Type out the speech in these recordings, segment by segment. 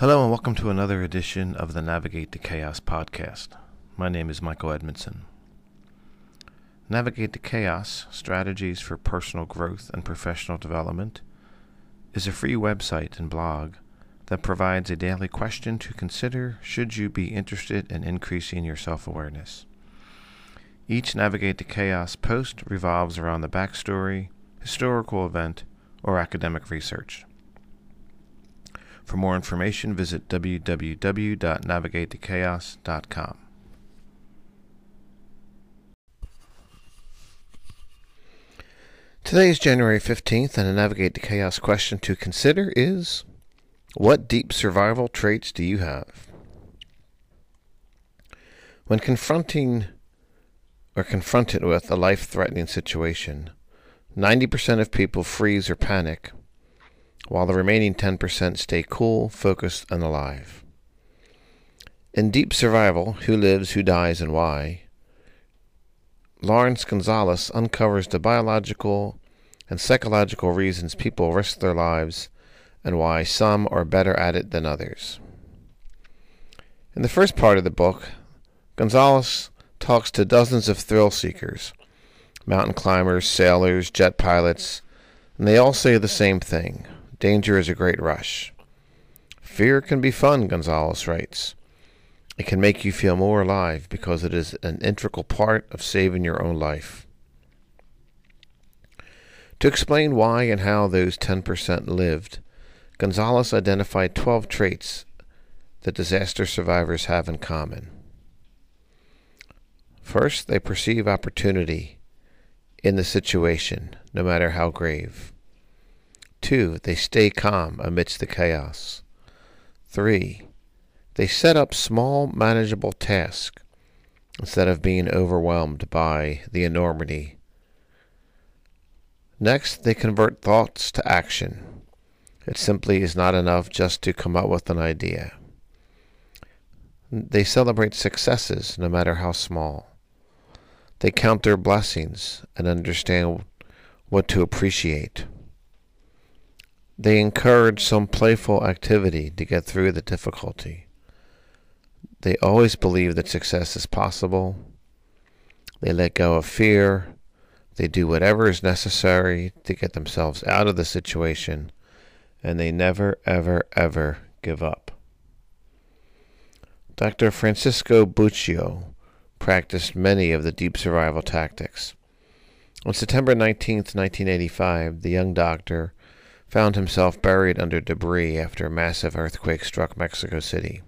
Hello, and welcome to another edition of the Navigate the Chaos podcast. My name is Michael Edmondson. Navigate the Chaos Strategies for Personal Growth and Professional Development is a free website and blog that provides a daily question to consider should you be interested in increasing your self awareness. Each Navigate the Chaos post revolves around the backstory, historical event, or academic research. For more information, visit www.navigatethechaos.com. Today is January 15th, and a Navigate the Chaos question to consider is What deep survival traits do you have? When confronting or confronted with a life threatening situation, 90% of people freeze or panic while the remaining 10% stay cool, focused, and alive. In Deep Survival Who Lives, Who Dies, and Why, Laurence Gonzales uncovers the biological and psychological reasons people risk their lives and why some are better at it than others. In the first part of the book, Gonzales talks to dozens of thrill seekers mountain climbers, sailors, jet pilots, and they all say the same thing Danger is a great rush. Fear can be fun, Gonzales writes. It can make you feel more alive because it is an integral part of saving your own life. To explain why and how those 10% lived, Gonzales identified 12 traits that disaster survivors have in common. First, they perceive opportunity in the situation, no matter how grave. Two, they stay calm amidst the chaos. Three, they set up small, manageable tasks instead of being overwhelmed by the enormity. Next, they convert thoughts to action. It simply is not enough just to come up with an idea. They celebrate successes, no matter how small. They count their blessings and understand what to appreciate. They encourage some playful activity to get through the difficulty. They always believe that success is possible. They let go of fear. They do whatever is necessary to get themselves out of the situation. And they never, ever, ever give up. Dr. Francisco Bucio practiced many of the deep survival tactics. On September 19, 1985, the young doctor found himself buried under debris after a massive earthquake struck Mexico City.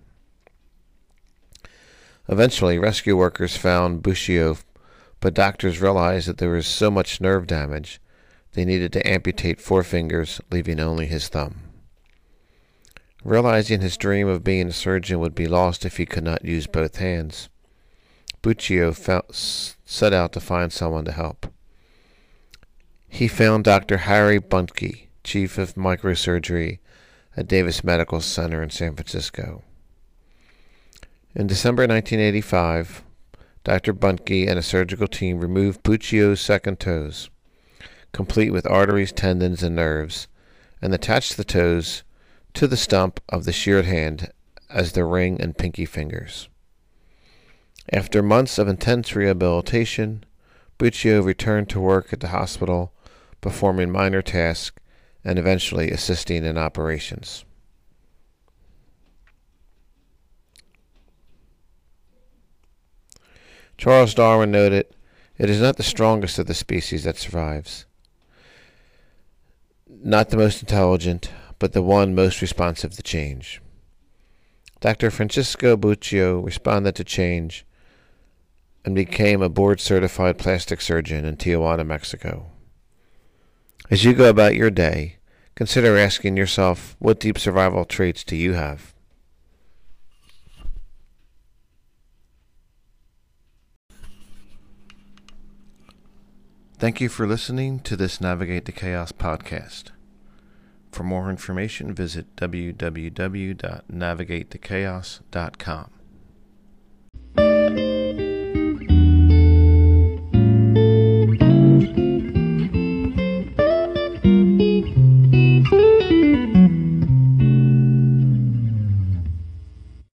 Eventually, rescue workers found Bucio, but doctors realized that there was so much nerve damage they needed to amputate four fingers, leaving only his thumb. Realizing his dream of being a surgeon would be lost if he could not use both hands, Bucio set out to find someone to help. He found Dr. Harry Buncke, chief of microsurgery at Davies Medical Center in San Francisco. In December 1985, Dr. Buncke and a surgical team removed Bucio's second toes, complete with arteries, tendons, and nerves, and attached the toes to the stump of the sheared hand as the ring and pinky fingers. After months of intense rehabilitation, Bucio returned to work at the hospital, performing minor tasks and eventually assisting in operations. Charles Darwin noted, It is not the strongest of the species that survives, not the most intelligent, but the one most responsive to change. Dr. Francisco Bucio responded to change and became a board certified plastic surgeon in Tijuana, Mexico. As you go about your day, consider asking yourself what deep survival traits do you have? Thank you for listening to this Navigate the Chaos podcast. For more information, visit www.navigatethechaos.com.